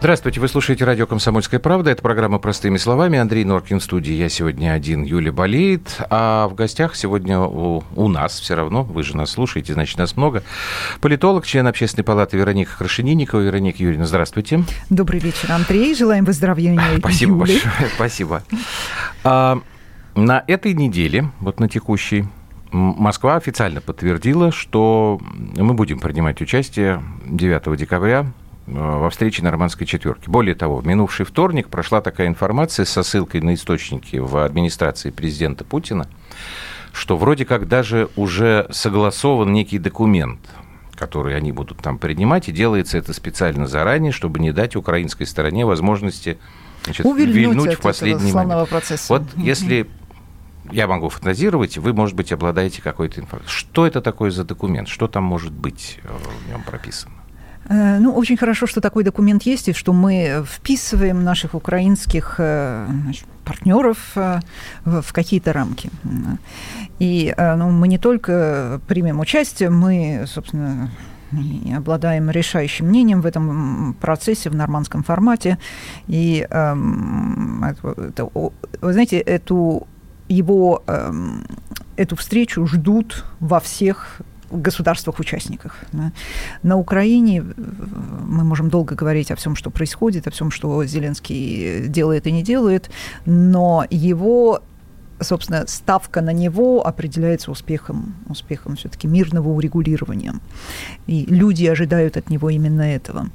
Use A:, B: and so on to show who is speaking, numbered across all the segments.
A: Здравствуйте, вы слушаете радио «Комсомольская правда». Это программа «Простыми словами». Андрей Норкин в студии. Я сегодня один, Юля болеет. А в гостях сегодня у, у нас все равно, вы же нас слушаете, значит, нас много. Политолог, член Общественной палаты Вероника Крашенинникова. Вероника Юрьевна, здравствуйте.
B: Добрый вечер, Андрей. Желаем выздоровления.
A: Спасибо Юли. большое. Спасибо. А, на этой неделе, вот на текущей, Москва официально подтвердила, что мы будем принимать участие 9 декабря во встрече нормандской четверки. Более того, в минувший вторник прошла такая информация со ссылкой на источники в администрации президента Путина, что вроде как даже уже согласован некий документ, который они будут там принимать, и делается это специально заранее, чтобы не дать украинской стороне возможности значит, вильнуть в последний момент. Процесса. Вот mm-hmm. если я могу фантазировать, вы, может быть, обладаете какой-то информацией. Что это такое за документ? Что там может быть э, в нем прописано?
B: Э, ну, очень хорошо, что такой документ есть, и что мы вписываем наших украинских э, значит, партнеров э, в какие-то рамки. И ну, мы не только примем участие, мы, собственно, обладаем решающим мнением в этом процессе в нормандском формате. И эм, это, вы знаете, эту его эм, эту встречу ждут во всех государствах-участниках. Да. На Украине э, мы можем долго говорить о всем, что происходит, о всем, что Зеленский делает и не делает, но его собственно, ставка на него определяется успехом, успехом все-таки мирного урегулирования. И люди ожидают от него именно этого.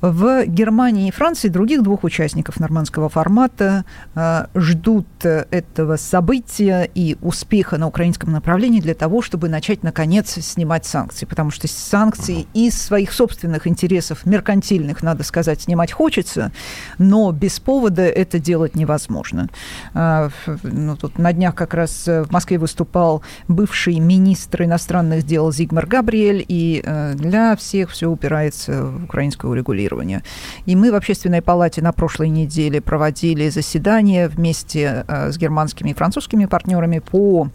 B: В Германии и Франции других двух участников нормандского формата э, ждут этого события и успеха на украинском направлении для того, чтобы начать, наконец, снимать санкции. Потому что санкции из своих собственных интересов, меркантильных, надо сказать, снимать хочется, но без повода это делать невозможно. Э, ну, тут на днях как раз в Москве выступал бывший министр иностранных дел Зигмар Габриэль, и э, для всех все упирается в украинское урегулирование регулирования. И мы в Общественной палате на прошлой неделе проводили заседание вместе э, с германскими и французскими партнерами по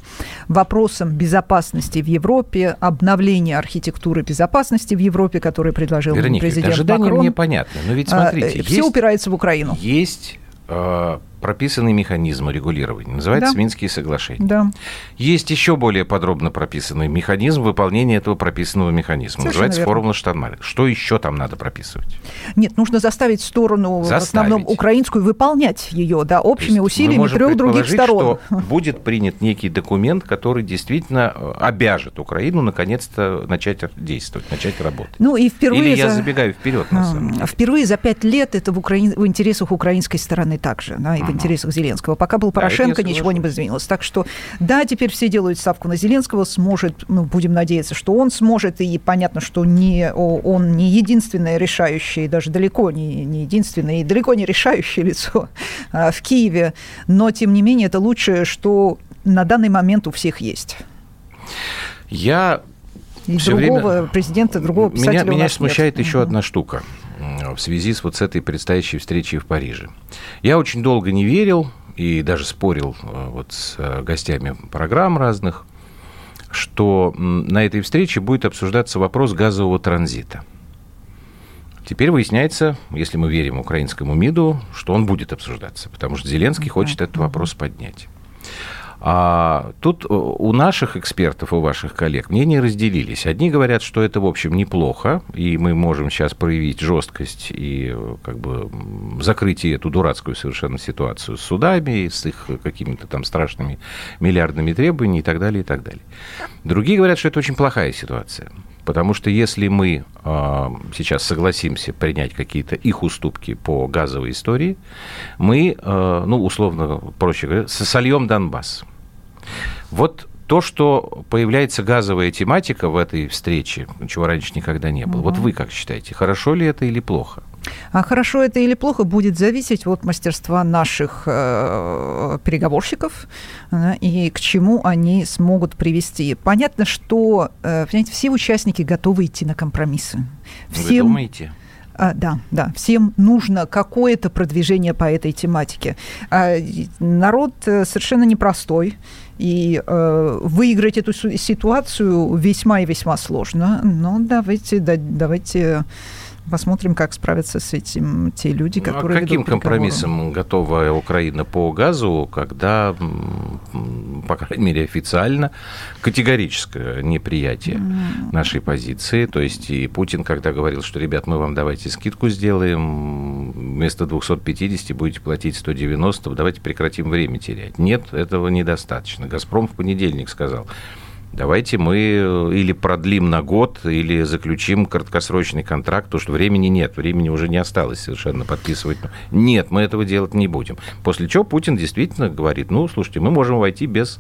B: вопросам безопасности в Европе, обновления архитектуры безопасности в Европе, который предложил
A: Вероника, президент ожидания Макрон. мне понятно, но ведь смотрите,
B: а, все есть, упирается в Украину.
A: Есть э, прописанный механизм регулирования. Называется да. Минские соглашения.
B: Да.
A: Есть еще более подробно прописанный механизм выполнения этого прописанного механизма. Совершенно Называется верно. формула Штанмарина. Что еще там надо прописывать?
B: Нет, нужно заставить сторону, заставить. в основном украинскую, выполнять ее да, общими усилиями трех других сторон.
A: что будет принят некий документ, который действительно э, обяжет Украину наконец-то начать действовать, начать работать.
B: Ну и впервые
A: Или я забегаю вперед, на самом деле.
B: Впервые за пять лет это в, Украине, в интересах украинской стороны также. Да, и в интересах Зеленского. Пока был Порошенко, да, ничего не изменилось. Так что, да, теперь все делают ставку на Зеленского, сможет, ну, будем надеяться, что он сможет, и понятно, что не, он не единственное решающее, даже далеко не, не единственное, и далеко не решающее лицо а, в Киеве, но, тем не менее, это лучшее, что на данный момент у всех есть.
A: Я
B: и другого время... президента, другого писателя
A: Меня, меня смущает нет. еще одна штука в связи с вот с этой предстоящей встречей в Париже. Я очень долго не верил и даже спорил э, вот с э, гостями программ разных, что на этой встрече будет обсуждаться вопрос газового транзита. Теперь выясняется, если мы верим украинскому МИДу, что он будет обсуждаться, потому что Зеленский хочет этот вопрос поднять. А тут э, у наших экспертов, у ваших коллег мнения разделились. Одни говорят, что это, в общем, неплохо, и мы можем сейчас проявить жесткость и э, как бы закрыть эту дурацкую совершенно ситуацию с судами, с их какими-то там страшными миллиардными требованиями и так далее, и так далее. Другие говорят, что это очень плохая ситуация. Потому что если мы э, сейчас согласимся принять какие-то их уступки по газовой истории, мы, э, ну, условно, проще говоря, сольем Донбасс. Вот то, что появляется газовая тематика в этой встрече, чего раньше никогда не было. Угу. Вот вы как считаете, хорошо ли это или плохо?
B: А хорошо это или плохо будет зависеть от мастерства наших э, переговорщиков э, и к чему они смогут привести. Понятно, что э, понимаете, все участники готовы идти на компромиссы.
A: Всем... Вы думаете?
B: А, да, да, всем нужно какое-то продвижение по этой тематике. А, народ э, совершенно непростой, и э, выиграть эту ситуацию весьма и весьма сложно. Но давайте, да, давайте посмотрим, как справятся с этим те люди, ну, которые...
A: А каким компромиссом готова Украина по газу, когда, по крайней мере, официально категорическое неприятие mm. нашей позиции. То есть и Путин, когда говорил, что, ребят, мы вам давайте скидку сделаем, вместо 250 будете платить 190, давайте прекратим время терять. Нет, этого недостаточно. «Газпром» в понедельник сказал, давайте мы э, или продлим на год, или заключим краткосрочный контракт, потому что времени нет, времени уже не осталось совершенно подписывать. Нет, мы этого делать не будем. После чего Путин действительно говорит, ну, слушайте, мы можем войти без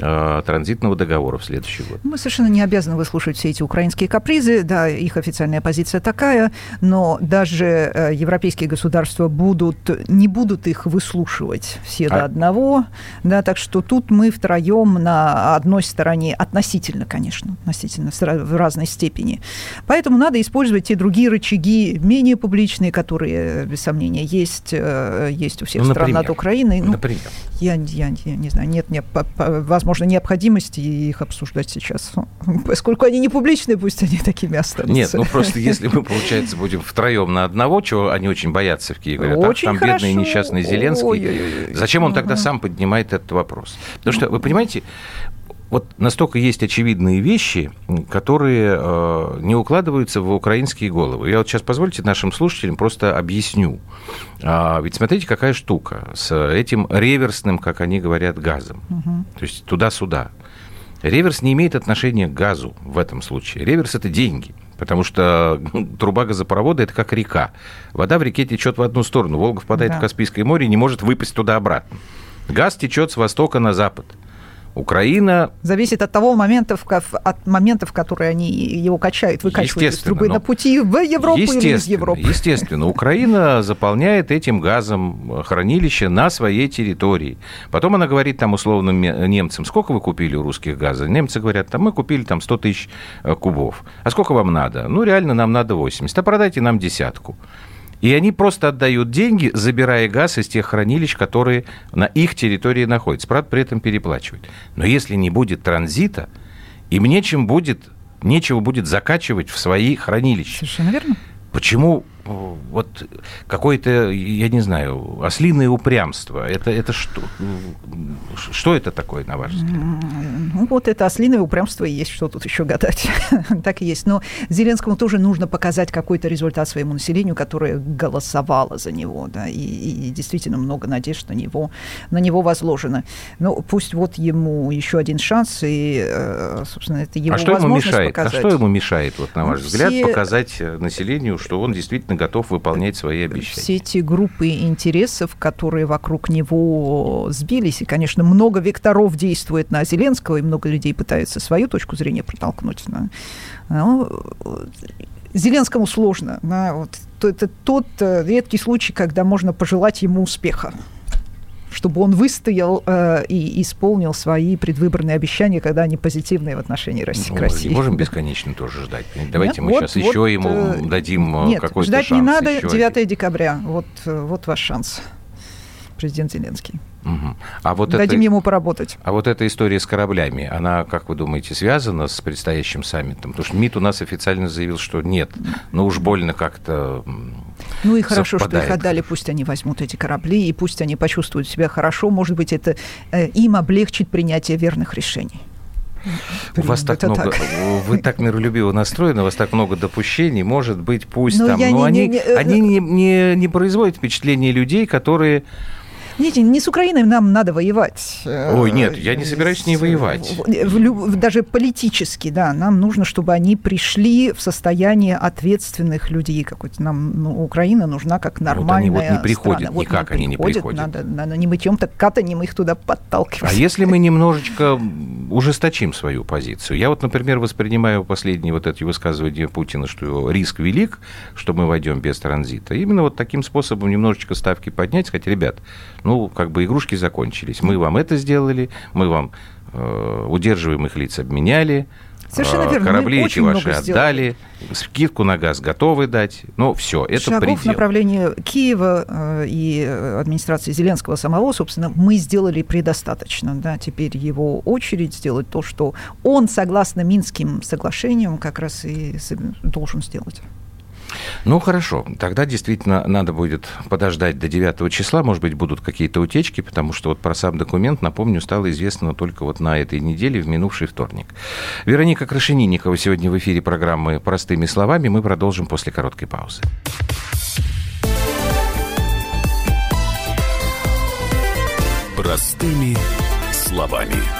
A: транзитного договора в следующий год.
B: Мы совершенно не обязаны выслушать все эти украинские капризы, да, их официальная позиция такая, но даже э, европейские государства будут, не будут их выслушивать все а... до одного, да, так что тут мы втроем на одной стороне, относительно, конечно, относительно в разной степени. Поэтому надо использовать те другие рычаги, менее публичные, которые, без сомнения, есть, э, есть у всех ну, стран над Украиной. Ну, например? Я, я, я не знаю, нет, нет возможно, возможно, необходимости их обсуждать сейчас. Поскольку они не публичные, пусть они такими останутся.
A: Нет, ну просто если мы, получается, будем втроем на одного, чего они очень боятся в Киеве, говорят, очень там хорошо. бедный несчастный Зеленский, Ой-ой-ой. зачем он тогда сам поднимает этот вопрос? Потому что, вы понимаете, вот настолько есть очевидные вещи, которые э, не укладываются в украинские головы. Я вот сейчас позвольте нашим слушателям просто объясню. А, ведь смотрите, какая штука с этим реверсным, как они говорят, газом. Угу. То есть туда-сюда. Реверс не имеет отношения к газу в этом случае. Реверс это деньги. Потому что ну, труба газопровода это как река. Вода в реке течет в одну сторону. Волга впадает да. в Каспийское море и не может выпасть туда обратно. Газ течет с востока на запад. Украина...
B: Зависит от того момента, от моментов, в которые они его качают, выкачивают из трубы на пути в Европу или из Европы.
A: Естественно, Украина заполняет этим газом хранилище на своей территории. Потом она говорит там условным немцам, сколько вы купили у русских газа? Немцы говорят, там мы купили там 100 тысяч э, кубов. А сколько вам надо? Ну, реально нам надо 80. А продайте нам десятку. И они просто отдают деньги, забирая газ из тех хранилищ, которые на их территории находятся. Правда, при этом переплачивают. Но если не будет транзита, им нечем будет, нечего будет закачивать в свои хранилища.
B: Совершенно верно.
A: Почему вот какое-то, я не знаю, ослиное упрямство. Это, это что? Что это такое, на ваш взгляд?
B: Ну, вот это ослиное упрямство и есть, что тут еще гадать. так и есть. Но Зеленскому тоже нужно показать какой-то результат своему населению, которое голосовало за него, да, и, и действительно много надежд на него, на него возложено. Ну, пусть вот ему еще один шанс, и, э, собственно, это его а что ему
A: мешает?
B: показать.
A: А что ему мешает, вот, на ваш ну, взгляд, все... показать населению, что он действительно готов выполнять свои обещания.
B: Все эти группы интересов, которые вокруг него сбились, и, конечно, много векторов действует на Зеленского, и много людей пытаются свою точку зрения протолкнуть. Но, но Зеленскому сложно. Да, вот, это тот э, редкий случай, когда можно пожелать ему успеха чтобы он выстоял э, и исполнил свои предвыборные обещания, когда они позитивные в отношении России. Ну, России.
A: Можем бесконечно тоже ждать. Давайте Нет, мы вот, сейчас вот, еще ему э, дадим э,
B: Нет,
A: какой-то
B: ждать
A: шанс.
B: не надо. 9 один. декабря. Вот, э, вот ваш шанс, президент Зеленский.
A: Угу. А вот
B: Дадим это, ему поработать.
A: А вот эта история с кораблями, она, как вы думаете, связана с предстоящим саммитом? Потому что МИД у нас официально заявил, что нет. Но уж больно как-то
B: Ну и хорошо, совпадает. что их отдали, пусть они возьмут эти корабли, и пусть они почувствуют себя хорошо. Может быть, это э, им облегчит принятие верных решений.
A: У вас так много, так. вы так миролюбиво настроены, у вас так много допущений, может быть, пусть но там, но не, они, не, не, они не, не, не производят впечатление людей, которые
B: Видите, не с Украиной нам надо воевать.
A: Ой, нет, я не собираюсь с ней воевать.
B: Даже политически, да, нам нужно, чтобы они пришли в состояние ответственных людей. Какой-то нам ну, Украина нужна как нормальная вот они вот не
A: приходят,
B: страна.
A: никак вот они не приходят.
B: Надо, надо не мытьем-то катанем их туда подталкивать.
A: А если мы немножечко ужесточим свою позицию? Я вот, например, воспринимаю последние вот эти высказывания Путина, что риск велик, что мы войдем без транзита. Именно вот таким способом немножечко ставки поднять, сказать, ребят, ну, как бы игрушки закончились. Мы вам это сделали, мы вам э, удерживаемых лиц обменяли,
B: Совершенно э, верно.
A: Корабли эти ваши отдали, скидку на газ готовы дать. Ну, все, это
B: Шагов
A: предел.
B: в направлении Киева э, и администрации Зеленского самого, собственно, мы сделали предостаточно. Да? Теперь его очередь сделать то, что он, согласно Минским соглашениям, как раз и должен сделать.
A: Ну, хорошо. Тогда действительно надо будет подождать до 9 числа. Может быть, будут какие-то утечки, потому что вот про сам документ, напомню, стало известно только вот на этой неделе, в минувший вторник. Вероника Крашенинникова сегодня в эфире программы «Простыми словами». Мы продолжим после короткой паузы.
C: Простыми словами.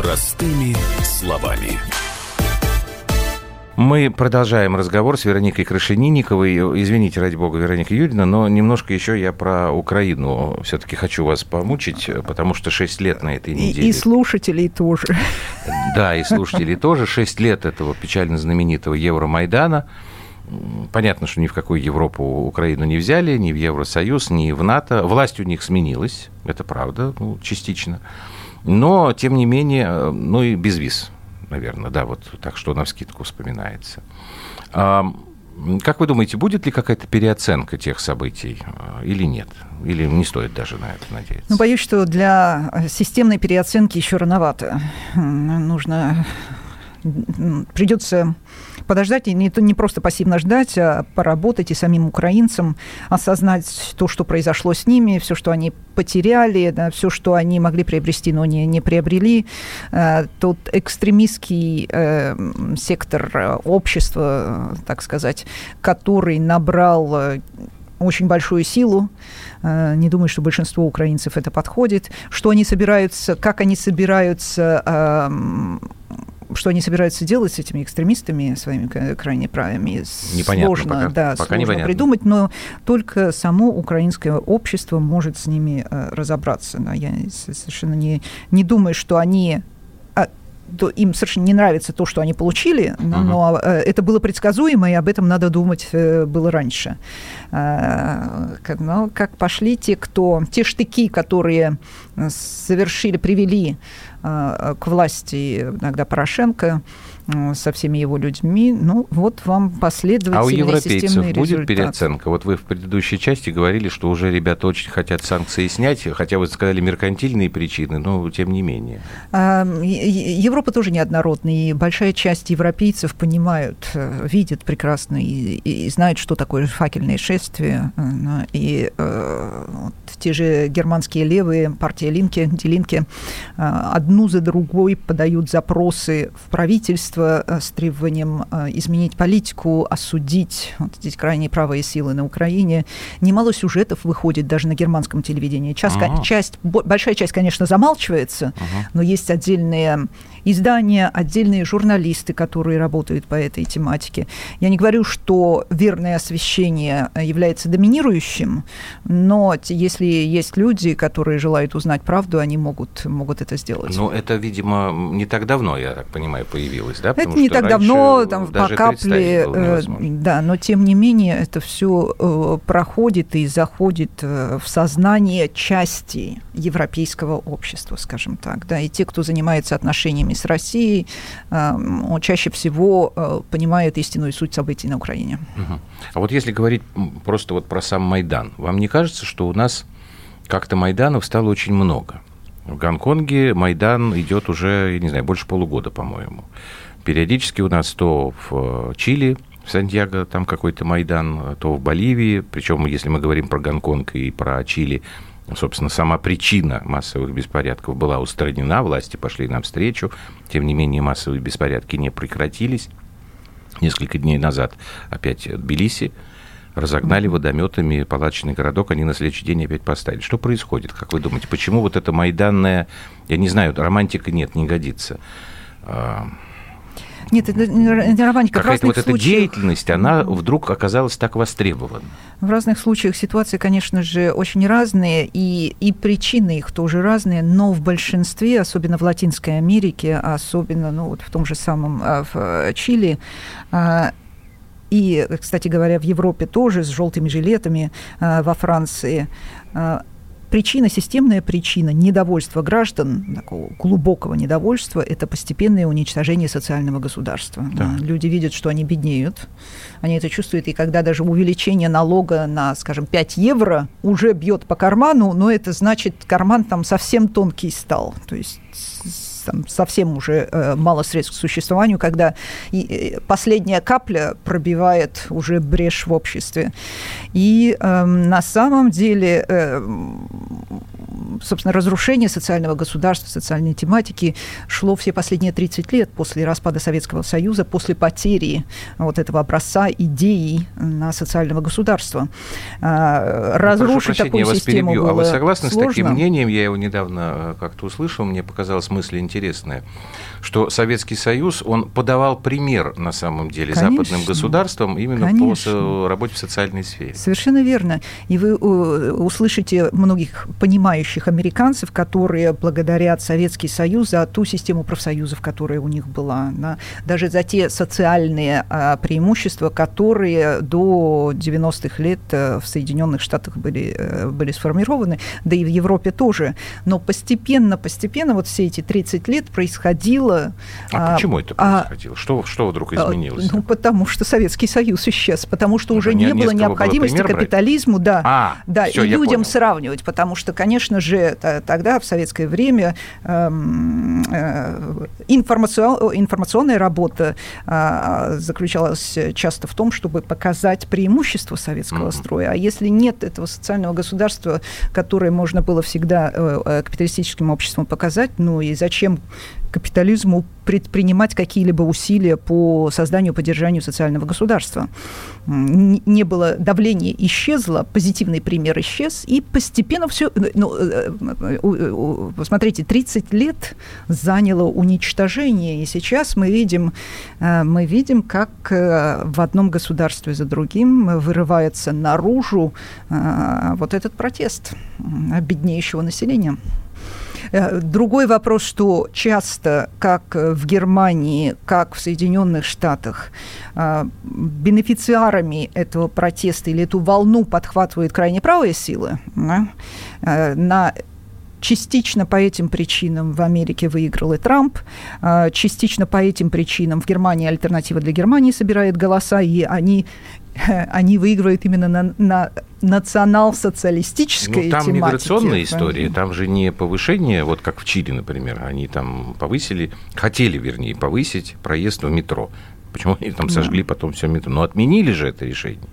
C: Простыми словами.
A: Мы продолжаем разговор с Вероникой Крашенинниковой. Извините, ради бога, Вероника Юрьевна, но немножко еще я про Украину все-таки хочу вас помучить, потому что 6 лет на этой неделе.
B: И, и слушателей тоже.
A: Да, и слушателей тоже. 6 лет этого печально знаменитого Евромайдана. Понятно, что ни в какую Европу Украину не взяли, ни в Евросоюз, ни в НАТО. Власть у них сменилась, это правда, ну, частично. Но, тем не менее, ну и без виз, наверное, да, вот так что на вскидку вспоминается. А, как вы думаете, будет ли какая-то переоценка тех событий а, или нет? Или не стоит даже на это надеяться?
B: Ну, боюсь, что для системной переоценки еще рановато. Нужно придется подождать и не, не просто пассивно ждать, а поработать и самим украинцам осознать то, что произошло с ними, все, что они потеряли, да, все, что они могли приобрести, но не, не приобрели. Э, тот экстремистский э, сектор э, общества, так сказать, который набрал э, очень большую силу. Э, не думаю, что большинство украинцев это подходит. Что они собираются, как они собираются эм, что они собираются делать с этими экстремистами, своими крайне правыми,
A: непонятно
B: сложно,
A: пока.
B: Да,
A: пока
B: сложно
A: непонятно.
B: придумать, но только само украинское общество может с ними э, разобраться. Да. Я совершенно не, не думаю, что они а, то им совершенно не нравится то, что они получили, но, но э, это было предсказуемо, и об этом надо думать э, было раньше. Но как пошли те, кто, те штыки, которые совершили, привели к власти иногда Порошенко. э, со всеми его людьми. Ну, вот вам последовательные
A: А у европейцев будет
B: результат.
A: переоценка? Вот вы в предыдущей части говорили, что уже ребята очень хотят санкции снять, хотя вы сказали меркантильные причины, но тем не менее.
B: А, Европа тоже неоднородная, и большая часть европейцев понимают, э, видят прекрасно и, и знают, что такое факельное шествие. И вот, те же германские левые, партия Линке, Делинке, одну за другой подают запросы в правительство э, с требованием э, изменить политику, осудить вот эти крайне правые силы на Украине. Немало сюжетов выходит даже на германском телевидении. Часть, ага. часть, большая часть, конечно, замалчивается, ага. но есть отдельные издания, отдельные журналисты, которые работают по этой тематике. Я не говорю, что верное освещение является доминирующим, но если есть люди, которые желают узнать правду, они могут, могут это сделать.
A: Ну, это, видимо, не так давно, я так понимаю, появилось, да?
B: Потому это не так давно, там, по капле, э, да, но тем не менее это все э, проходит и заходит э, в сознание части европейского общества, скажем так, да, и те, кто занимается отношениями с Россией, э, чаще всего понимают истинную суть событий на Украине.
A: Угу. А вот если говорить просто вот про сам Майдан, вам не кажется, что у нас как-то Майданов стало очень много? В Гонконге Майдан идет уже, я не знаю, больше полугода, по-моему. Периодически у нас то в э, Чили, в Сантьяго там какой-то Майдан, то в Боливии. Причем, если мы говорим про Гонконг и про Чили, собственно, сама причина массовых беспорядков была устранена, власти пошли навстречу. Тем не менее, массовые беспорядки не прекратились. Несколько дней назад опять Тбилиси разогнали водометами палаточный городок, они на следующий день опять поставили. Что происходит, как вы думаете? Почему вот эта майданная, я не знаю, романтика нет, не годится.
B: Нет, это не романтика.
A: Какая-то вот эта деятельность, она вдруг оказалась так востребована.
B: В разных случаях ситуации, конечно же, очень разные, и, и причины их тоже разные, но в большинстве, особенно в Латинской Америке, особенно ну, вот в том же самом а, в э, Чили, а, и, кстати говоря, в Европе тоже с желтыми жилетами а, во Франции причина, системная причина недовольства граждан, такого глубокого недовольства, это постепенное уничтожение социального государства. Да. Люди видят, что они беднеют, они это чувствуют, и когда даже увеличение налога на, скажем, 5 евро уже бьет по карману, но это значит, карман там совсем тонкий стал. То есть там, совсем уже э, мало средств к существованию, когда и, э, последняя капля пробивает уже брешь в обществе. И э, на самом деле э, собственно, разрушение социального государства, социальной тематики шло все последние 30 лет после распада Советского Союза, после потери вот этого образца идеи на социального государства.
A: А, разрушить Прошу такую систему было А вы согласны сложно? с таким мнением? Я его недавно э, как-то услышал, мне показалась мысль интересная, что Советский Союз, он подавал пример, на самом деле, Конечно. западным государствам именно Конечно. по работе в социальной сфере.
B: Совершенно верно. И вы э, услышите многих понимающих американцев, которые благодарят Советский Союз за ту систему профсоюзов, которая у них была, да, даже за те социальные а, преимущества, которые до 90-х лет э, в Соединенных Штатах были, э, были сформированы, да и в Европе тоже. Но постепенно, постепенно вот все эти 30 лет происходило...
A: А, а почему это а, происходило? А, что, что вдруг а, изменилось?
B: Ну, потому что Советский Союз исчез, потому что ну, уже не, не было необходимости было капитализму, да, а, да все, и людям понял. сравнивать, потому что, конечно же, же тогда, в советское время, эм, э, информационная работа а, заключалась часто в том, чтобы показать преимущество советского строя. А если нет этого социального государства, которое можно было всегда э, э, капиталистическим обществом показать, ну и зачем капитализму предпринимать какие-либо усилия по созданию, поддержанию социального государства. Не было давления, исчезло, позитивный пример исчез, и постепенно все... Ну, посмотрите, э, э, 30 лет заняло уничтожение, и сейчас мы видим, э, мы видим, как в одном государстве за другим вырывается наружу вот этот протест беднейшего населения. Э, другой вопрос, что часто, как в Германии, как в Соединенных Штатах, э, бенефициарами этого протеста или эту волну подхватывают крайне правые силы, да, э, на Частично по этим причинам в Америке выиграл и Трамп, частично по этим причинам в Германии альтернатива для Германии собирает голоса, и они они выигрывают именно на, на национал-социалистической
A: ну, там тематике. миграционная история, там же не повышение, вот как в Чили, например, они там повысили, хотели, вернее, повысить проезд в метро. Почему они там сожгли да. потом все метро? Но отменили же это решение.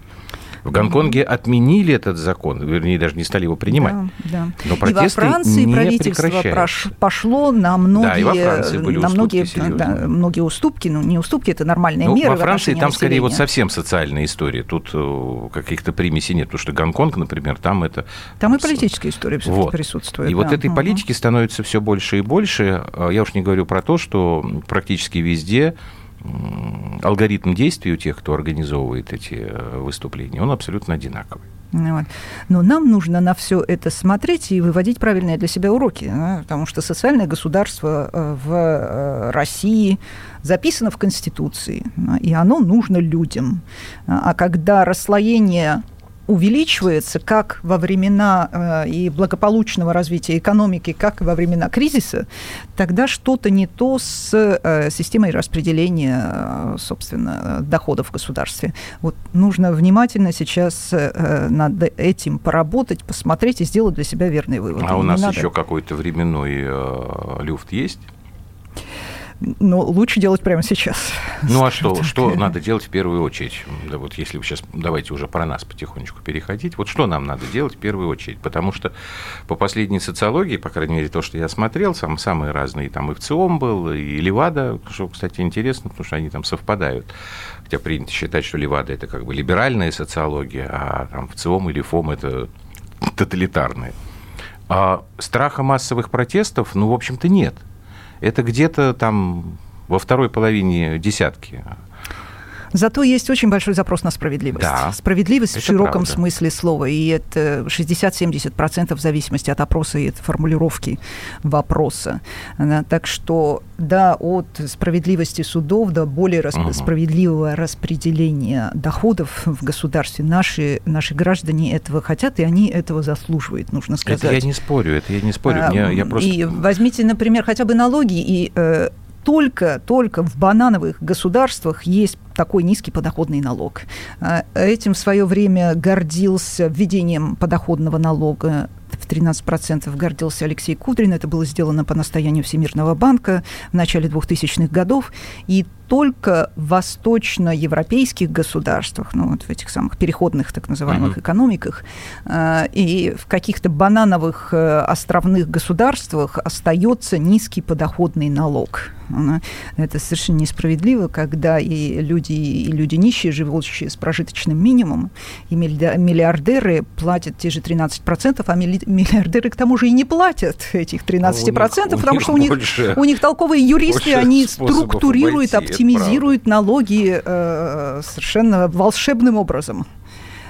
A: В Гонконге отменили этот закон, вернее, даже не стали его принимать. Да, да. Но протесты и во Франции не правительство
B: пошло на многие, да, были на многие, да, многие уступки, ну не уступки, это нормальные ну, меры.
A: Во Франции там скорее вот совсем социальная история. Тут э, каких-то примесей нет, потому что Гонконг, например, там это...
B: Там и политическая история вот. присутствует.
A: И да. вот этой угу. политики становится все больше и больше. А я уж не говорю про то, что практически везде алгоритм действий у тех, кто организовывает эти э, выступления, он абсолютно одинаковый.
B: Ну вот. Но нам нужно на все это смотреть и выводить правильные для себя уроки, да, потому что социальное государство э, в э, России записано в Конституции, и оно нужно людям. А когда расслоение увеличивается как во времена э, и благополучного развития экономики, как и во времена кризиса, тогда что-то не то с э, системой распределения, э, собственно, доходов в государстве. Вот нужно внимательно сейчас над этим поработать, посмотреть и сделать для себя верный вывод.
A: А у нас надо... еще какой-то временной люфт есть?
B: Но лучше делать прямо сейчас.
A: Ну а что, что надо делать в первую очередь? Да вот если вы сейчас давайте уже про нас потихонечку переходить, вот что нам надо делать в первую очередь? Потому что по последней социологии, по крайней мере, то, что я смотрел, сам, самые разные, там и ВЦИОМ был, и Левада, что, кстати, интересно, потому что они там совпадают. Хотя принято считать, что Левада – это как бы либеральная социология, а там ВЦИОМ или ФОМ – это тоталитарная. А страха массовых протестов, ну, в общем-то, нет – это где-то там во второй половине десятки.
B: Зато есть очень большой запрос на справедливость.
A: Да,
B: справедливость в
A: это
B: широком
A: правда.
B: смысле слова. И это 60-70% в зависимости от опроса и от формулировки вопроса. Да, Так что, да, от справедливости судов до более рас-
A: Мгм.
B: справедливого распределения доходов в государстве наши, наши граждане этого хотят, и они этого заслуживают, нужно сказать.
A: Это я не спорю, это я не спорю.
B: А,
A: Мне- я просто...
B: И возьмите, например, хотя бы налоги, и э, только, только в банановых государствах есть такой низкий подоходный налог. А, Этим в свое время гордился введением подоходного налога в 13% гордился Алексей Кудрин. Это было сделано по настоянию Всемирного банка в начале 2000-х годов. И только в восточноевропейских государствах, ну вот в этих самых переходных так называемых
A: Мгм.
B: экономиках, э, и в каких-то банановых э, островных государствах остается низкий подоходный налог. Это совершенно несправедливо, когда и люди, и люди нищие, живущие с прожиточным минимумом, и миллиа- миллиардеры платят те же 13%, а милли- миллиардеры к тому же и не платят этих 13%,
A: У них-
B: потому что у них, у них толковые юристы, они структурируют,
A: обойти,
B: оптимизируют налоги э, совершенно волшебным образом.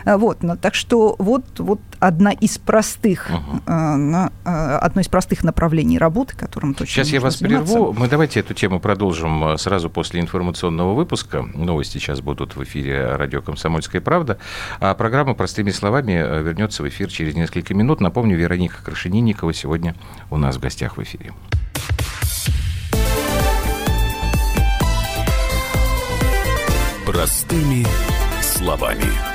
B: А, Вот, ну, так что вот, вот одна из простых, э, на- э, одно из простых направлений работы, которым точно
A: Сейчас я вас
B: заниматься.
A: прерву. Мы давайте эту тему продолжим э, сразу после информационного выпуска. Новости сейчас будут в эфире радио «Комсомольская правда». А программа «Простыми словами» э, вернется в эфир через несколько минут. Напомню, Вероника Крашенинникова сегодня у нас в гостях в эфире.
C: Простыми словами.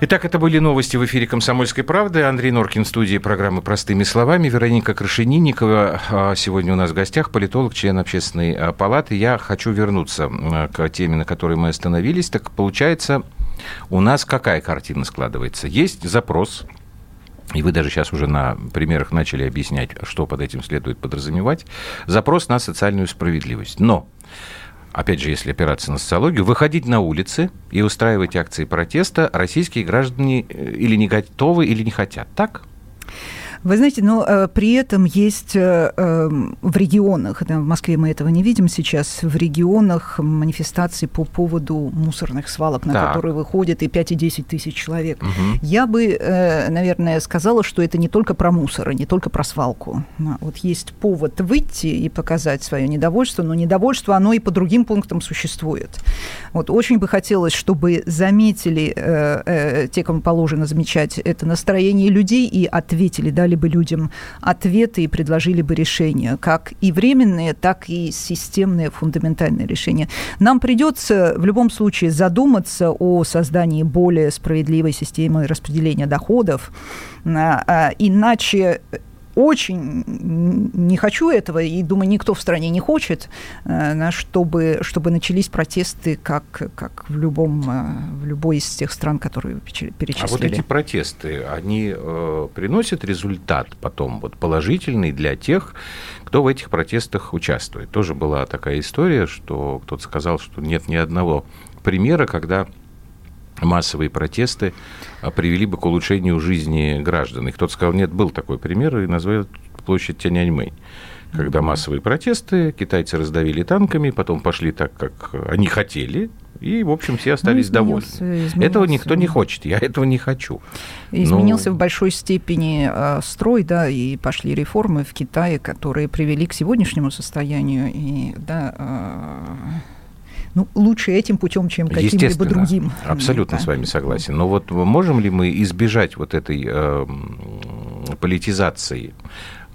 A: Итак, это были новости в эфире «Комсомольской правды». Андрей Норкин в студии программы «Простыми словами». Вероника Крашенинникова а, сегодня у нас в гостях, политолог, член общественной а, палаты. Я хочу вернуться к теме, на которой мы остановились. Так получается, у нас какая картина складывается? Есть запрос, и вы даже сейчас уже на примерах начали объяснять, что под этим следует подразумевать. Запрос на социальную справедливость. Но опять же, если опираться на социологию, выходить на улицы и устраивать акции протеста российские граждане э, или не готовы, или не хотят. Так?
B: Вы знаете, но э, при этом есть э, э, в регионах, да, в Москве мы этого не видим сейчас, в регионах манифестации по поводу мусорных свалок, на
A: Так.
B: которые выходит и 5, и 10 тысяч человек.
A: Мгм.
B: Я бы, э, наверное, сказала, что это не только про мусор, и не только про свалку. А Вот есть повод выйти и показать свое недовольство, но недовольство, оно и по другим пунктам существует. Вот очень бы хотелось, чтобы заметили те, кому положено замечать это настроение людей, и ответили, дали бы людям ответы и предложили бы решения, как и временные, так и системные, фундаментальные решения. Нам придется в любом случае задуматься о создании более справедливой системы распределения доходов, А, а, иначе очень не хочу этого, и думаю, никто в стране не хочет, э, чтобы, чтобы начались протесты, как, как в, любом, э, в любой из тех стран, которые вы перечи-
A: А
B: перечислили.
A: вот эти протесты, они э, приносят результат потом вот, положительный для тех, кто в этих протестах участвует. Тоже была такая история, что кто-то сказал, что нет ни одного примера, когда массовые протесты а, привели бы к улучшению жизни граждан. И кто-то сказал, нет, был такой пример, и назвал площадь Тяньаньмэнь. Когда массовые протесты, китайцы раздавили танками, потом пошли так, как они хотели, и, в общем, все остались довольны.
B: изменился-
A: Этого
B: изменился.
A: никто не хочет, я этого не хочу.
B: Изменился
A: Ну,
B: в большой степени э, строй, да, и пошли реформы в Китае, которые привели к сегодняшнему состоянию. И, да, э, ну, лучше этим путем, чем каким-либо другим.
A: абсолютно
B: Да.
A: с вами согласен. Но вот можем ли мы избежать вот этой э, политизации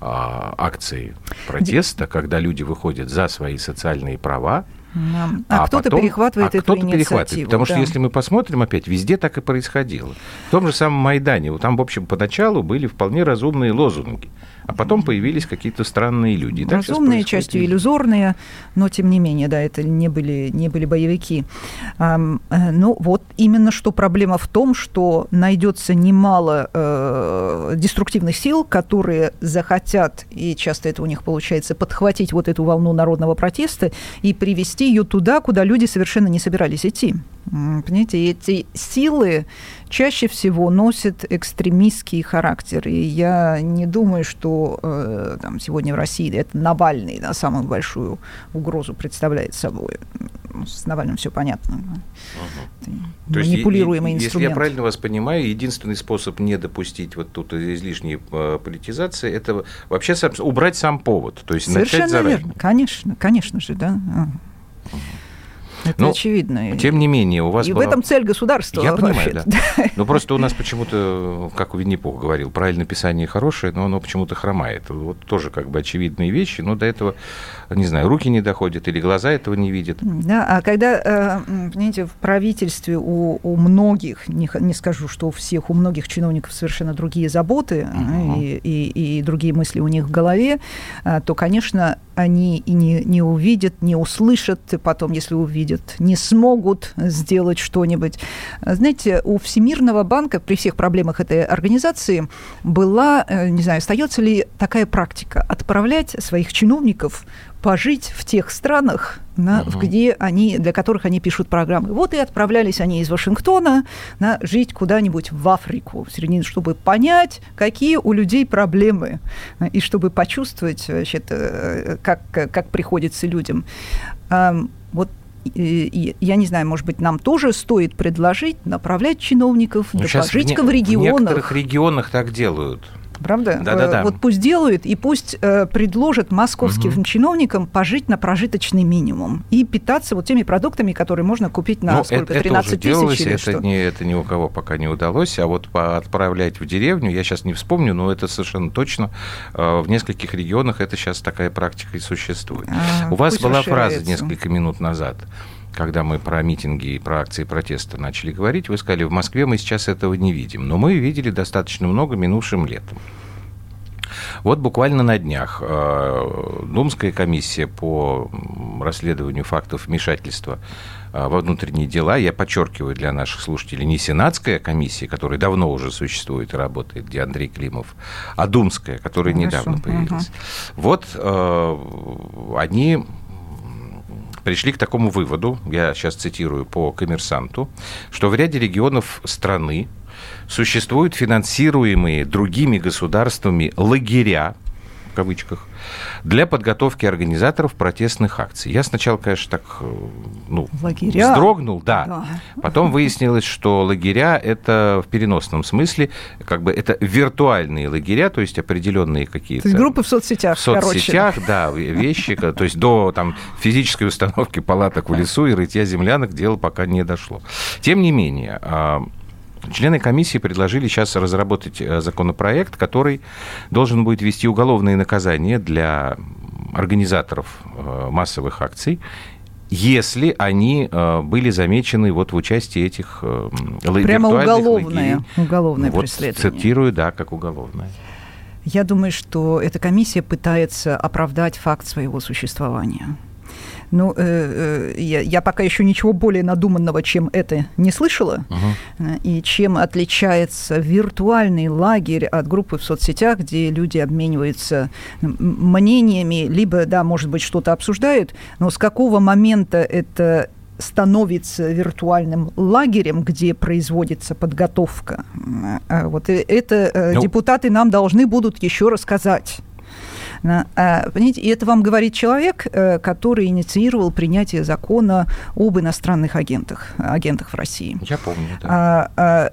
A: а, акции протеста, когда люди выходят за свои социальные права,
B: а, а кто-то
A: потом,
B: перехватывает
A: а
B: эту
A: кто-то
B: инициативу.
A: перехватывает. Потому
B: да.
A: что если мы посмотрим опять, везде так и происходило. В том же самом Майдане, там, в общем, поначалу были вполне разумные лозунги, а потом появились какие-то странные люди. И
B: Разумные, частью иллюзорные, но тем не менее, да, это не были, не были боевики. Э, ну, вот именно что проблема в том, что найдется немало э, деструктивных сил, которые захотят, и часто это у них получается, подхватить вот эту волну народного протеста и привести ее туда, куда люди совершенно не собирались идти. Понимаете, эти силы чаще всего носят экстремистский характер. И я не думаю, что э, там, сегодня в России это Навальный да, самую большую угрозу представляет собой. Ну, С Навальным все понятно. Это
A: То есть,
B: Манипулируемый
A: и- и-
B: инструмент.
A: Если я правильно вас понимаю, единственный способ не допустить вот тут излишней э, политизации, это вообще убрать сам повод, то есть начать
B: Совершенно
A: заранее.
B: верно. Конечно, конечно же, да. Это
A: Ну,
B: очевидно.
A: Тем не менее, у вас
B: и в
A: была-
B: этом цель государства.
A: Я понимаю,
B: вообще-то.
A: да. Ну, просто у нас почему-то, как Винни-Пух говорил, правильное писание хорошее, но оно почему-то хромает. Вот тоже как бы очевидные вещи, но до этого, не знаю, руки не доходят или глаза этого не видят.
B: Да, а когда, э, понимаете, в правительстве у, у многих, не, не скажу, что у всех, у многих чиновников совершенно другие заботы э, и, и- и другие мысли у них в голове, э, то, конечно, они и не, не увидят, не услышат, и потом, если увидят, не смогут сделать что-нибудь. Знаете, у Всемирного банка при всех проблемах этой организации была, э, не знаю, остается ли такая практика, отправлять своих чиновников пожить в тех странах, на,
A: Мгм.
B: где они, для которых они пишут программы. Вот и отправлялись они из Вашингтона на жить куда-нибудь в Африку, в чтобы понять, какие у людей проблемы, э, и чтобы почувствовать, э, как, как приходится людям. Вот я не знаю, может быть, нам тоже стоит предложить направлять чиновников,
A: Ну,
B: да
A: щас
B: пожить-ка
A: не-
B: в
A: В некоторых
B: регионах.
A: регионах так делают.
B: Правда?
A: Да-да-да.
B: Вот пусть делают, и пусть э, предложат московским
A: Мгм.
B: чиновникам пожить на прожиточный минимум и питаться вот теми продуктами, которые можно купить на
A: Ну,
B: сколько,
A: это, это
B: 13
A: уже
B: тысяч
A: делалось,
B: или
A: это,
B: что?
A: не, это ни у кого пока не удалось. А вот по- отправлять в деревню, я сейчас не вспомню, но это совершенно точно. э, В нескольких регионах это сейчас такая практика и существует.
B: А,
A: У вас была фраза несколько минут назад, когда мы про митинги и про акции протеста начали говорить, вы сказали, в Москве мы сейчас этого не видим. Но мы видели достаточно много минувшим летом. Вот буквально на днях э, Думская комиссия по расследованию фактов вмешательства э, во внутренние дела, я подчеркиваю для наших слушателей, не Сенатская комиссия, которая давно уже существует и работает, где Андрей Климов, а Думская, которая
B: Хорошо,
A: недавно появилась. Вот э, они пришли к такому выводу, я сейчас цитирую по коммерсанту, что в ряде регионов страны существуют финансируемые другими государствами лагеря, в кавычках, для подготовки организаторов протестных акций. Я сначала, конечно, так э, ну,
B: Лагеря?
A: вздрогнул, да.
B: Да.
A: Потом выяснилось, что лагеря это в переносном смысле, как бы это виртуальные лагеря, то есть определенные какие-то
B: То есть группы в соцсетях,
A: в соцсетях, да, вещи, ко- то есть до там, физической установки палаток в лесу и рытья землянок дело пока не дошло. Тем не менее, а, члены комиссии предложили сейчас разработать э, законопроект, который должен будет ввести уголовные наказания для организаторов э, массовых акций, если они э, были замечены вот в участии этих
B: Прямо уголовное,
A: лагерей.
B: уголовное
A: Вот
B: преследование.
A: цитирую, да, как уголовное.
B: Я думаю, что эта комиссия пытается оправдать факт своего существования. Ну, э, э, я, я пока еще ничего более надуманного, чем это, не слышала. Э, И чем отличается виртуальный лагерь от группы в соцсетях, где люди обмениваются мнениями, либо, да, может быть, что-то обсуждают, но с какого момента это становится виртуальным лагерем, где производится подготовка. Э, Вот это
A: Ну-
B: депутаты нам должны будут еще рассказать. А, Понимаете, и это вам говорит человек, э, который инициировал принятие закона об иностранных агентах, агентах в России.
A: Я помню, да.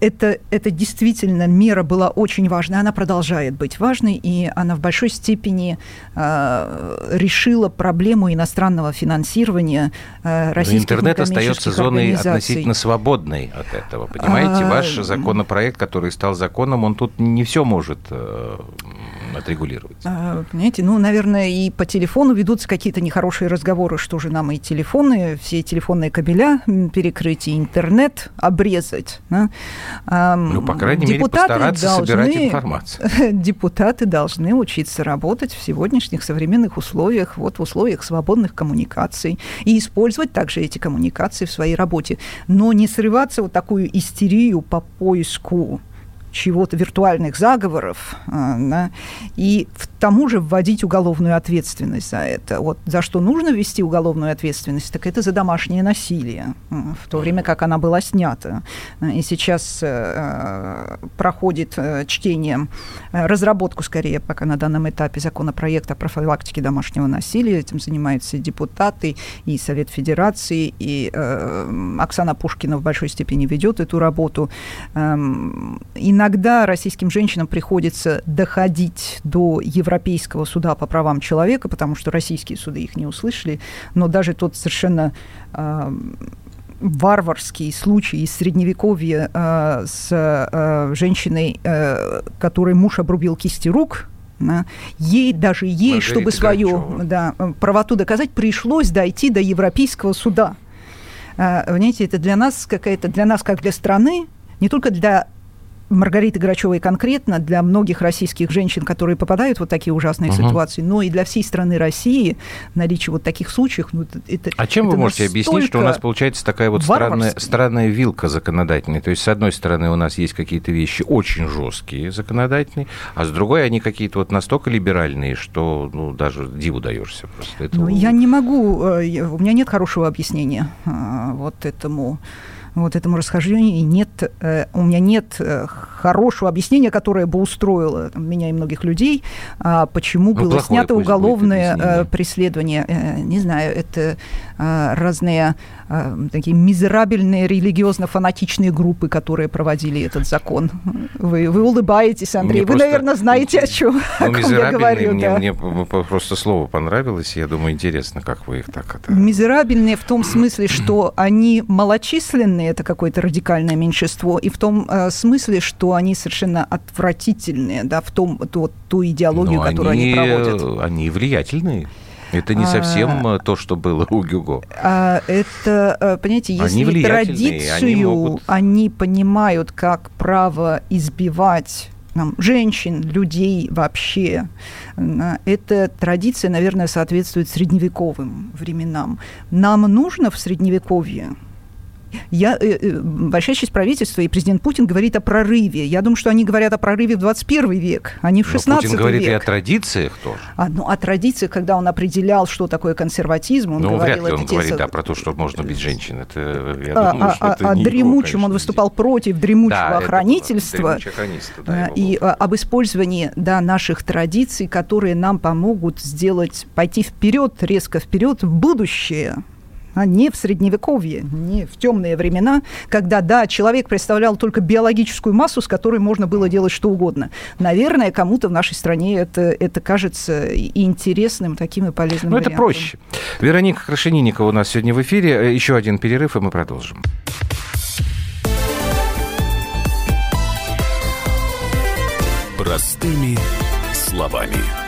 B: Это, это действительно мера была очень важной, она продолжает быть важной, и она в большой степени э, решила проблему иностранного финансирования э, российских
A: Интернет остается зоной относительно свободной от этого, понимаете? А... Ваш законопроект, который стал законом, он тут не все может э, отрегулировать.
B: А, понимаете, ну, наверное, и по телефону ведутся какие-то нехорошие разговоры, что же нам и телефоны, все телефонные кабеля перекрыть, и интернет обрезать. Да?
A: Ну, по крайней депутаты мере, постараться должны, собирать информацию.
B: Депутаты должны учиться работать в сегодняшних современных условиях, вот в условиях свободных коммуникаций, и использовать также эти коммуникации в своей работе. Но не срываться вот такую истерию по поиску чего-то, виртуальных заговоров, а, да, и в тому же вводить уголовную ответственность за это. Вот за что нужно ввести уголовную ответственность, так это за домашнее насилие, в то время как она была снята. И сейчас э, проходит э, чтение, э, разработку, скорее, пока на данном этапе законопроекта о профилактике домашнего насилия. Этим занимаются депутаты, и Совет Федерации, и Оксана Пушкина в большой степени ведет эту работу. Эм, иногда российским женщинам приходится доходить до Европейского суда по правам человека, потому что российские суды их не услышали, но даже тот совершенно э, варварский случай из средневековья э, с э, женщиной, э, которой муж обрубил кисти рук, да, ей, даже ей, Маргарита чтобы свою да, правоту доказать, пришлось дойти до Европейского суда. Понимаете, это для нас какая-то, для нас как для страны, не только для Маргариты Грачевой конкретно, для многих российских женщин, которые попадают в вот такие ужасные угу. ситуации, но и для всей страны России наличие вот таких случаев. Ну,
A: это, а чем
B: это
A: вы можете объяснить, что у нас получается такая вот странная, странная вилка законодательная? То есть, с одной стороны, у нас есть какие-то вещи очень жесткие законодательные, а с другой они какие-то вот настолько либеральные, что ну, даже диву даешься просто.
B: Это... Ну, я не могу, э, у меня нет хорошего объяснения э, вот этому вот этому расхождению, и нет, э, у меня нет э, хорошего объяснения, которое бы устроило там, меня и многих людей, а почему ну, было снято уголовное э, преследование. Не знаю, это разные такие мизерабельные религиозно-фанатичные группы, которые проводили этот закон. Вы, вы улыбаетесь, Андрей. Мне вы, просто... наверное, знаете, о чем, ну, о ком я говорю.
A: Мне, да. мне просто слово понравилось. Я думаю, интересно, как вы их так... Это...
B: Мизерабельные в том смысле, что они малочисленные, это какое-то радикальное меньшинство, и в том э, смысле, что они совершенно отвратительные, да, в том, ту, ту идеологию, Но которую они, они проводят.
A: Они влиятельные. Это не совсем а, то, что было у Гюго.
B: А, это, э, понимаете, если они традицию они, могут... они понимают как право избивать там, женщин, людей вообще. Эта традиция, наверное, соответствует средневековым временам. Нам нужно в средневековье я, э, э, большая часть правительства и президент Путин говорит о прорыве. Я думаю, что они говорят о прорыве в 21 век, а не в 16 век. Путин
A: говорит
B: век. и
A: о традициях тоже.
B: А, ну, о традициях, когда он определял, что такое консерватизм, он
A: ну,
B: говорил...
A: вряд ли он говорит, да, про то, что можно бить женщин. Это, я а, думаю,
B: а, что а, это а, не дремучем, его, он выступал против дремучего да, охранительства. Да, и было. об использовании да, наших традиций, которые нам помогут сделать, пойти вперед, резко вперед в будущее а не в средневековье, не в темные времена, когда, да, человек представлял только биологическую массу, с которой можно было делать что угодно. Наверное, кому-то в нашей стране это, это кажется интересным, таким и полезным
A: Ну, это проще. Вероника Крашенинникова у нас сегодня в эфире. Еще один перерыв, и мы продолжим.
C: Простыми словами.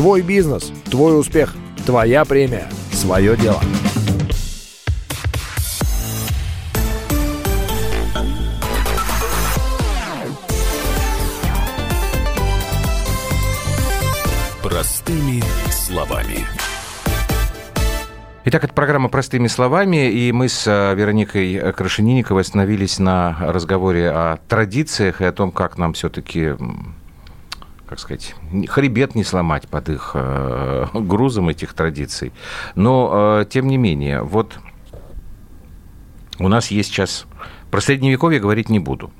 D: Твой бизнес, твой успех, твоя премия, свое дело.
C: Простыми словами.
A: Итак, это программа «Простыми словами», и мы с э, Вероникой Крашенинниковой остановились на разговоре о традициях и о том, как нам все-таки как сказать, хребет не сломать под их э, грузом этих традиций. Но, э, тем не менее, вот у нас есть сейчас... Про Средневековье говорить не буду.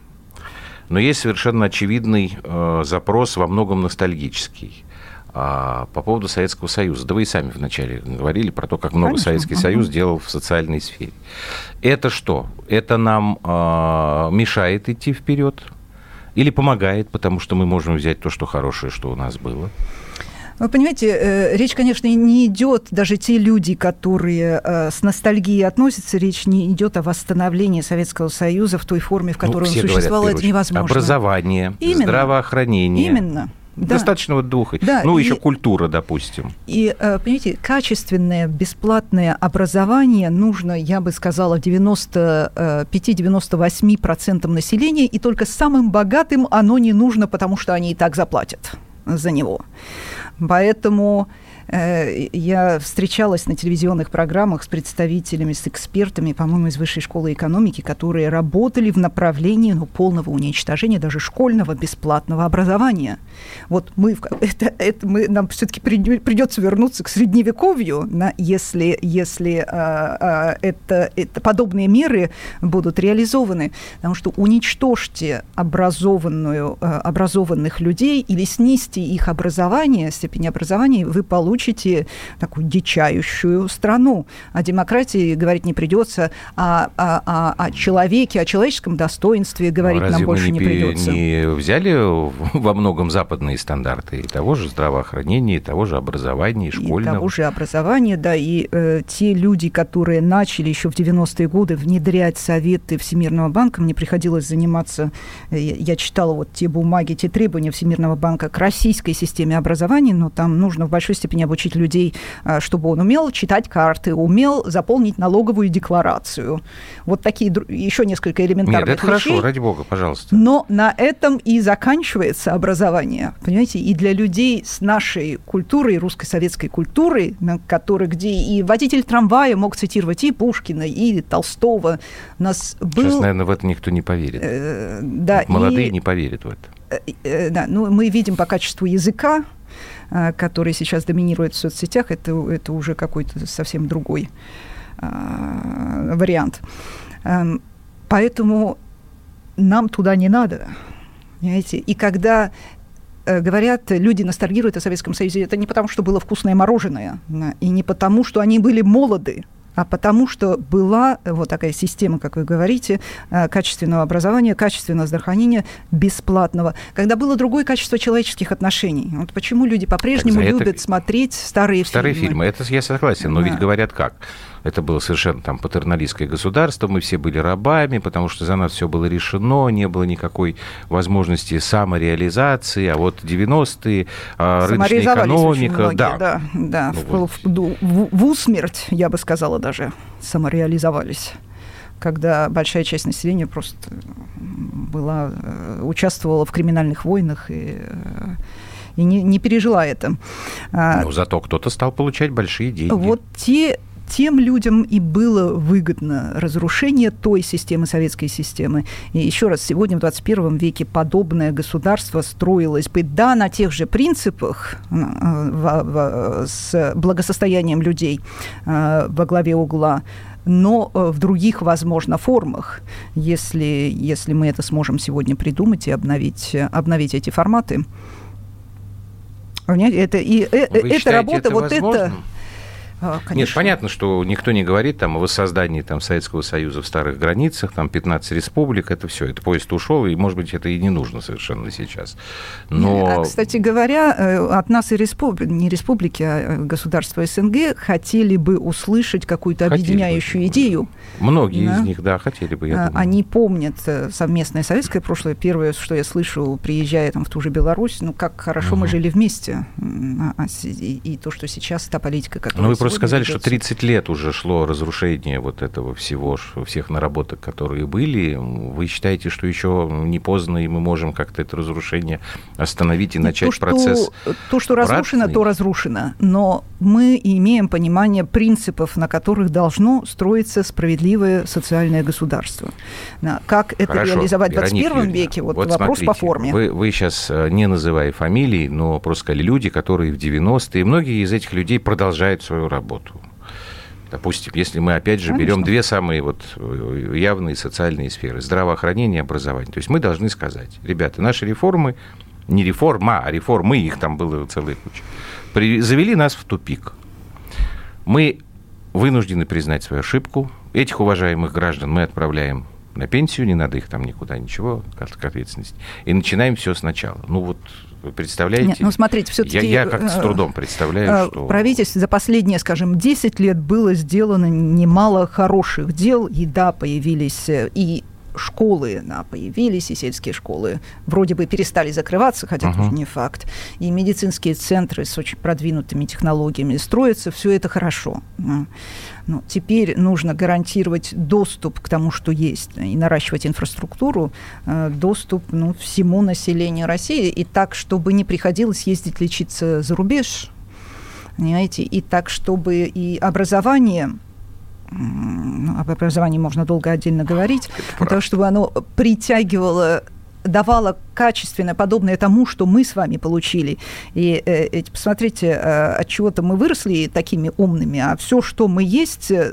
A: Но есть совершенно очевидный э, запрос, во многом ностальгический. А, по поводу Советского Союза. Да вы и сами вначале говорили про то, как много Конечно. Советский. Союз делал в социальной сфере. Это что? Это нам э, мешает идти вперед? Или помогает, потому что мы можем взять то, что хорошее, что у нас было?
B: Вы понимаете, э, речь, конечно, не идет, даже те люди, которые э, с ностальгией относятся, речь не идет о восстановлении Советского Союза в той форме, в ну, которой ну, он существовал, говорят, это невозможно.
A: Образование, Именно. здравоохранение.
B: Именно.
A: Да. Достаточно вот двух. Да, ну, и, еще культура, допустим.
B: И, э, понимаете, качественное бесплатное образование нужно, я бы сказала, 95-98% населения, и только самым богатым оно не нужно, потому что они и так заплатят за него. Поэтому Э, я встречалась на телевизионных программах с представителями, с экспертами, по-моему, из Высшей школы экономики, которые работали в направлении ну, полного уничтожения даже школьного бесплатного образования. Вот мы, это, это мы нам все-таки придется вернуться к средневековью, на, если, если а, а, это, это, подобные меры будут реализованы. Потому что уничтожьте образованную, а, образованных людей или снизьте их образование, степень образования, вы получите получите такую дичающую страну. О демократии говорить не придется, о, а, а, о человеке, о человеческом достоинстве говорить
A: ну,
B: нам больше не, не придется.
A: не взяли во многом западные стандарты и того же здравоохранения, и того же образования, и школьного?
B: И того же образования, да, и э, те люди, которые начали еще в 90-е годы внедрять советы Всемирного банка, мне приходилось заниматься, э, я читала вот те бумаги, те требования Всемирного банка к российской системе образования, но там нужно в большой степени обучить людей, а, чтобы он умел читать карты, умел заполнить налоговую декларацию. Вот такие еще несколько элементарных
A: Нет, это
B: вещей.
A: хорошо, ради бога, пожалуйста.
B: Но на этом и заканчивается образование. Понимаете, и для людей с нашей культурой, русской советской культурой, на которой, где и водитель трамвая мог цитировать и Пушкина, и Толстого. У нас был...
A: Сейчас, наверное, в это никто не поверит. Э, да, Молодые и... не поверят в это.
B: Э, э, да, ну, мы видим по качеству языка, который сейчас доминирует в соцсетях, это, это уже какой-то совсем другой э, вариант. Эм, поэтому нам туда не надо. Понимаете? И когда э, говорят, люди ностальгируют о Советском Союзе, это не потому, что было вкусное мороженое, и не потому, что они были молоды, а потому что была вот такая система, как вы говорите, э, качественного образования, качественного здравоохранения, бесплатного, когда было другое качество человеческих отношений. Вот почему люди по-прежнему любят это... смотреть старые,
A: старые фильмы. Старые фильмы, это я согласен, но да. ведь говорят как? это было совершенно там патерналистское государство, мы все были рабами, потому что за нас все было решено, не было никакой возможности самореализации, а вот 90-е, а, рыночная экономика,
B: многие, да. Да, да. Ну, в, в, в, в усмерть, я бы сказала даже, самореализовались когда большая часть населения просто была, э, участвовала в криминальных войнах и э, и не, не пережила это.
A: А Но зато кто-то стал получать большие деньги.
B: Вот те тем людям и было выгодно разрушение той системы, советской системы. И еще раз, сегодня в 21 веке подобное государство строилось бы, да, на тех же принципах, э, в, в, с благосостоянием людей э, во главе угла, но э, в других, возможно, формах, если, если мы это сможем сегодня придумать и обновить, обновить эти форматы. Это, и, Вы эта работа, это вот возможно? это
A: конечно. Нет, понятно, что никто не говорит там, о воссоздании там, Советского Союза в старых границах, там 15 республик, это все, это поезд ушел, и, может быть, это и не нужно совершенно сейчас.
B: Но... А, кстати говоря, э, от нас и республи... не республики, а э, государства СНГ хотели бы услышать какую-то объединяющую бы. идею.
A: Многие да? из них, да, хотели бы, я
B: а, думаю. Они помнят э, совместное советское прошлое. Первое, что я слышу, приезжая там, в ту же Беларусь, ну, как хорошо угу. мы жили вместе. И, и то, что сейчас, та политика, которая ну,
A: просто сказали, что 30 лет уже шло разрушение вот этого всего, всех наработок, которые были. Вы считаете, что еще не поздно, и мы можем как-то это разрушение остановить и
B: Нет,
A: начать
B: то, что,
A: процесс?
B: То, что разрушено,
A: обратный?
B: то разрушено. Но мы имеем понимание принципов, на которых должно строиться справедливое социальное государство. Как это
A: Хорошо,
B: реализовать в
A: Вероника
B: 21
A: Юрьевна,
B: веке? Вот, вопрос
A: смотрите,
B: по форме.
A: Вы, вы сейчас, не называя фамилий, но просто сказали люди, которые в 90-е, многие из этих людей продолжают свою работу. Допустим, если мы опять же берем
B: Конечно.
A: две самые вот э, явные социальные сферы, здравоохранение и образование. То есть мы должны сказать, ребята, наши реформы, не реформа, а реформы, их там было целая куча, при- завели нас в тупик. Мы вынуждены признать свою ошибку. Этих уважаемых граждан мы отправляем на пенсию, не надо их там никуда, ничего, к к ответственности. И начинаем все сначала. Ну вот, вы представляете?
B: Нет, ну, смотрите, всё-таки,
A: Я, я как-то с
B: э,
A: трудом представляю,
B: Э,
A: что...
B: Правительство за последние, скажем, 10 лет было сделано немало хороших дел, и да, появились э, и школы да, появились, и сельские школы вроде бы перестали закрываться, хотя
A: Мгм.
B: тоже не факт, и медицинские центры с очень продвинутыми технологиями строятся, все это хорошо. Но теперь нужно гарантировать доступ к тому, что есть, и наращивать инфраструктуру, э, доступ ну, всему населению России, и так, чтобы не приходилось ездить лечиться за рубеж, понимаете, и так, чтобы и образование об образовании можно долго отдельно говорить, для того, чтобы оно притягивало давало качественное, подобное тому, что мы с вами получили. И э, посмотрите, э, от чего-то мы выросли такими умными, а все, что мы есть, э,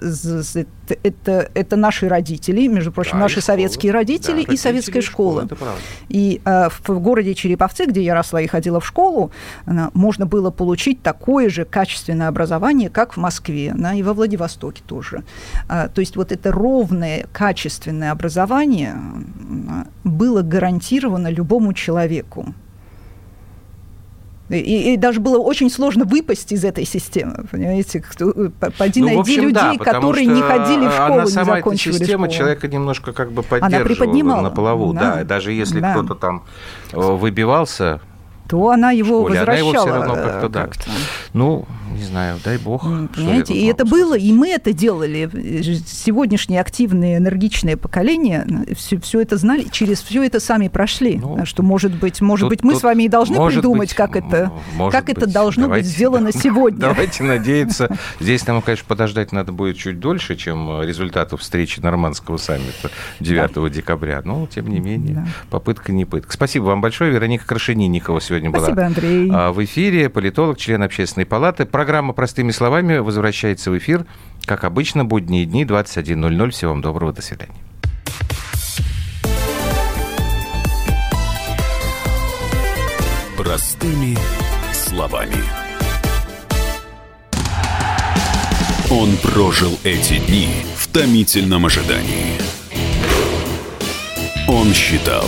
B: это, это, наши родители, между прочим,
A: Да,
B: наши советские родители
A: Да,
B: и советская
A: школа,
B: школа. И э, в, в городе Череповцы, где я росла и ходила в школу, э, можно было получить такое же качественное образование, как в Москве, да, и во Владивостоке тоже. А, то есть вот это ровное, качественное образование м, было гарантировано любому человеку. И, и даже было очень сложно выпасть из этой системы, понимаете? Кто, по- поди
A: Ну,
B: найди
A: общем, да,
B: людей,
A: потому
B: которые не ходили в школу,
A: она
B: не
A: сама, эта система
B: школу.
A: человека немножко как бы поддерживала
B: приподнимала,
A: на плаву. Да.
B: да.
A: даже если
B: Да.
A: кто-то там э, выбивался,
B: то она его
A: школе, она его
B: возвращала.
A: всё равно
B: э,
A: как-то, да.
B: как-то.
A: ну, не знаю, дай бог.
B: Понимаете, и это
A: сказать.
B: было, и мы это делали. Сегодняшнее активное, энергичное поколение все, это знали, через все это сами прошли.
A: Ну,
B: что, может быть, может
A: тут-
B: быть, мы с вами и должны придумать,
A: быть,
B: как это, как это
A: быть.
B: должно
A: Давайте-
B: быть сделано сегодня.
A: Давайте надеяться. Здесь нам, конечно, подождать надо будет чуть дольше, чем э, результатов встречи нормандского саммита 9 декабря. Но, тем не менее,
B: Да.
A: попытка не пытка. Спасибо вам большое. Вероника Крашенинникова сегодня была
B: Спасибо, Андрей.
A: а, в эфире. Политолог, член общественной палаты. Программа «Простыми словами» возвращается в эфир. Как обычно, будние дни, 21.00. Всего вам доброго. До свидания.
C: Простыми словами. Он прожил эти дни в томительном ожидании. Он считал